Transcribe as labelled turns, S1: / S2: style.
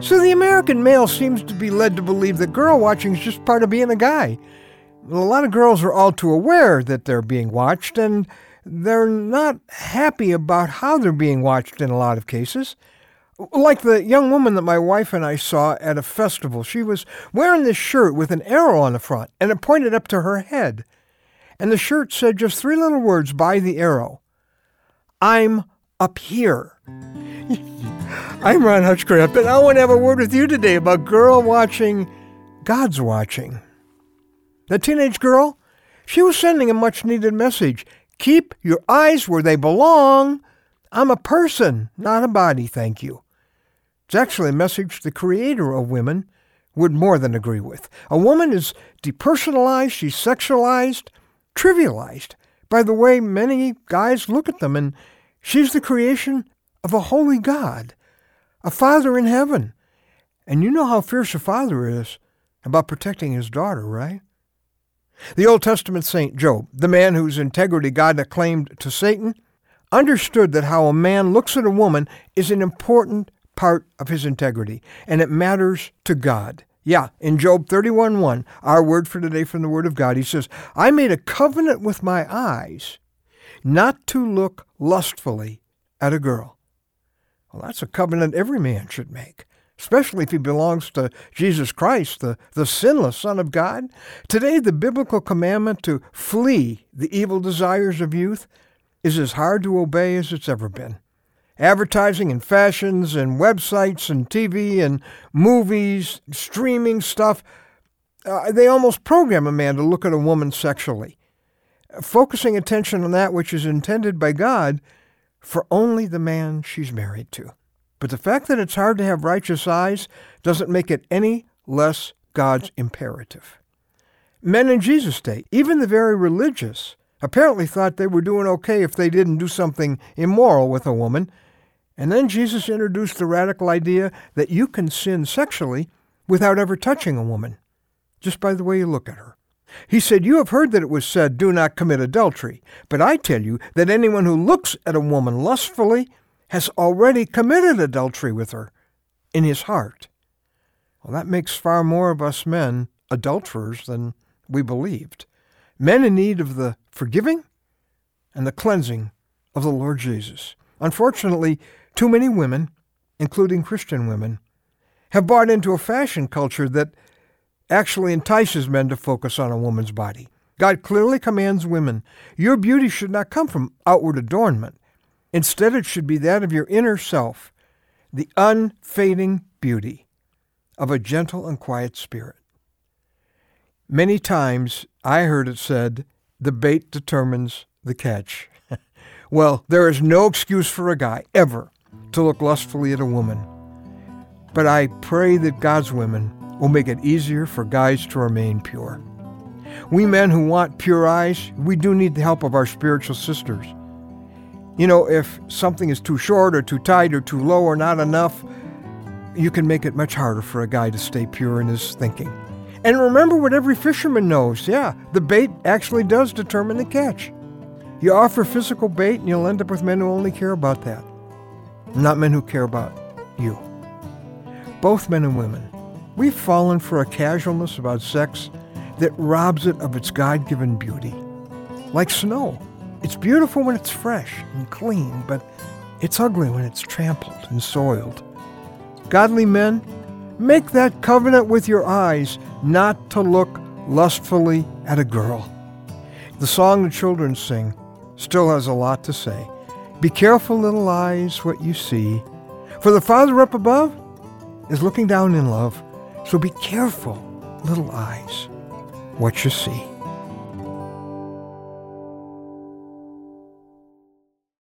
S1: So the American male seems to be led to believe that girl watching is just part of being a guy. A lot of girls are all too aware that they're being watched, and they're not happy about how they're being watched in a lot of cases. Like the young woman that my wife and I saw at a festival. She was wearing this shirt with an arrow on the front, and it pointed up to her head. And the shirt said just three little words by the arrow I'm up here. I'm Ron Hutchcraft, and I want to have a word with you today about girl watching, God's watching. The teenage girl, she was sending a much needed message. Keep your eyes where they belong. I'm a person, not a body, thank you. It's actually a message the creator of women would more than agree with. A woman is depersonalized, she's sexualized, trivialized by the way many guys look at them, and she's the creation of a holy God, a Father in heaven. And you know how fierce a father is about protecting his daughter, right? The Old Testament saint Job, the man whose integrity God acclaimed to Satan, understood that how a man looks at a woman is an important part of his integrity, and it matters to God. Yeah, in Job 31:1, our word for today from the Word of God, he says, I made a covenant with my eyes not to look lustfully at a girl. Well, that's a covenant every man should make especially if he belongs to Jesus Christ, the, the sinless Son of God. Today, the biblical commandment to flee the evil desires of youth is as hard to obey as it's ever been. Advertising and fashions and websites and TV and movies, streaming stuff, uh, they almost program a man to look at a woman sexually, focusing attention on that which is intended by God for only the man she's married to. But the fact that it's hard to have righteous eyes doesn't make it any less God's imperative. Men in Jesus' day, even the very religious, apparently thought they were doing okay if they didn't do something immoral with a woman. And then Jesus introduced the radical idea that you can sin sexually without ever touching a woman, just by the way you look at her. He said, You have heard that it was said, Do not commit adultery. But I tell you that anyone who looks at a woman lustfully has already committed adultery with her in his heart. Well, that makes far more of us men adulterers than we believed. Men in need of the forgiving and the cleansing of the Lord Jesus. Unfortunately, too many women, including Christian women, have bought into a fashion culture that actually entices men to focus on a woman's body. God clearly commands women, your beauty should not come from outward adornment, Instead, it should be that of your inner self, the unfading beauty of a gentle and quiet spirit. Many times I heard it said, the bait determines the catch. well, there is no excuse for a guy ever to look lustfully at a woman. But I pray that God's women will make it easier for guys to remain pure. We men who want pure eyes, we do need the help of our spiritual sisters. You know, if something is too short or too tight or too low or not enough, you can make it much harder for a guy to stay pure in his thinking. And remember what every fisherman knows yeah, the bait actually does determine the catch. You offer physical bait and you'll end up with men who only care about that, not men who care about you. Both men and women, we've fallen for a casualness about sex that robs it of its God given beauty. Like snow. It's beautiful when it's fresh and clean, but it's ugly when it's trampled and soiled. Godly men, make that covenant with your eyes not to look lustfully at a girl. The song the children sing still has a lot to say. Be careful, little eyes, what you see, for the Father up above is looking down in love. So be careful, little eyes, what you see.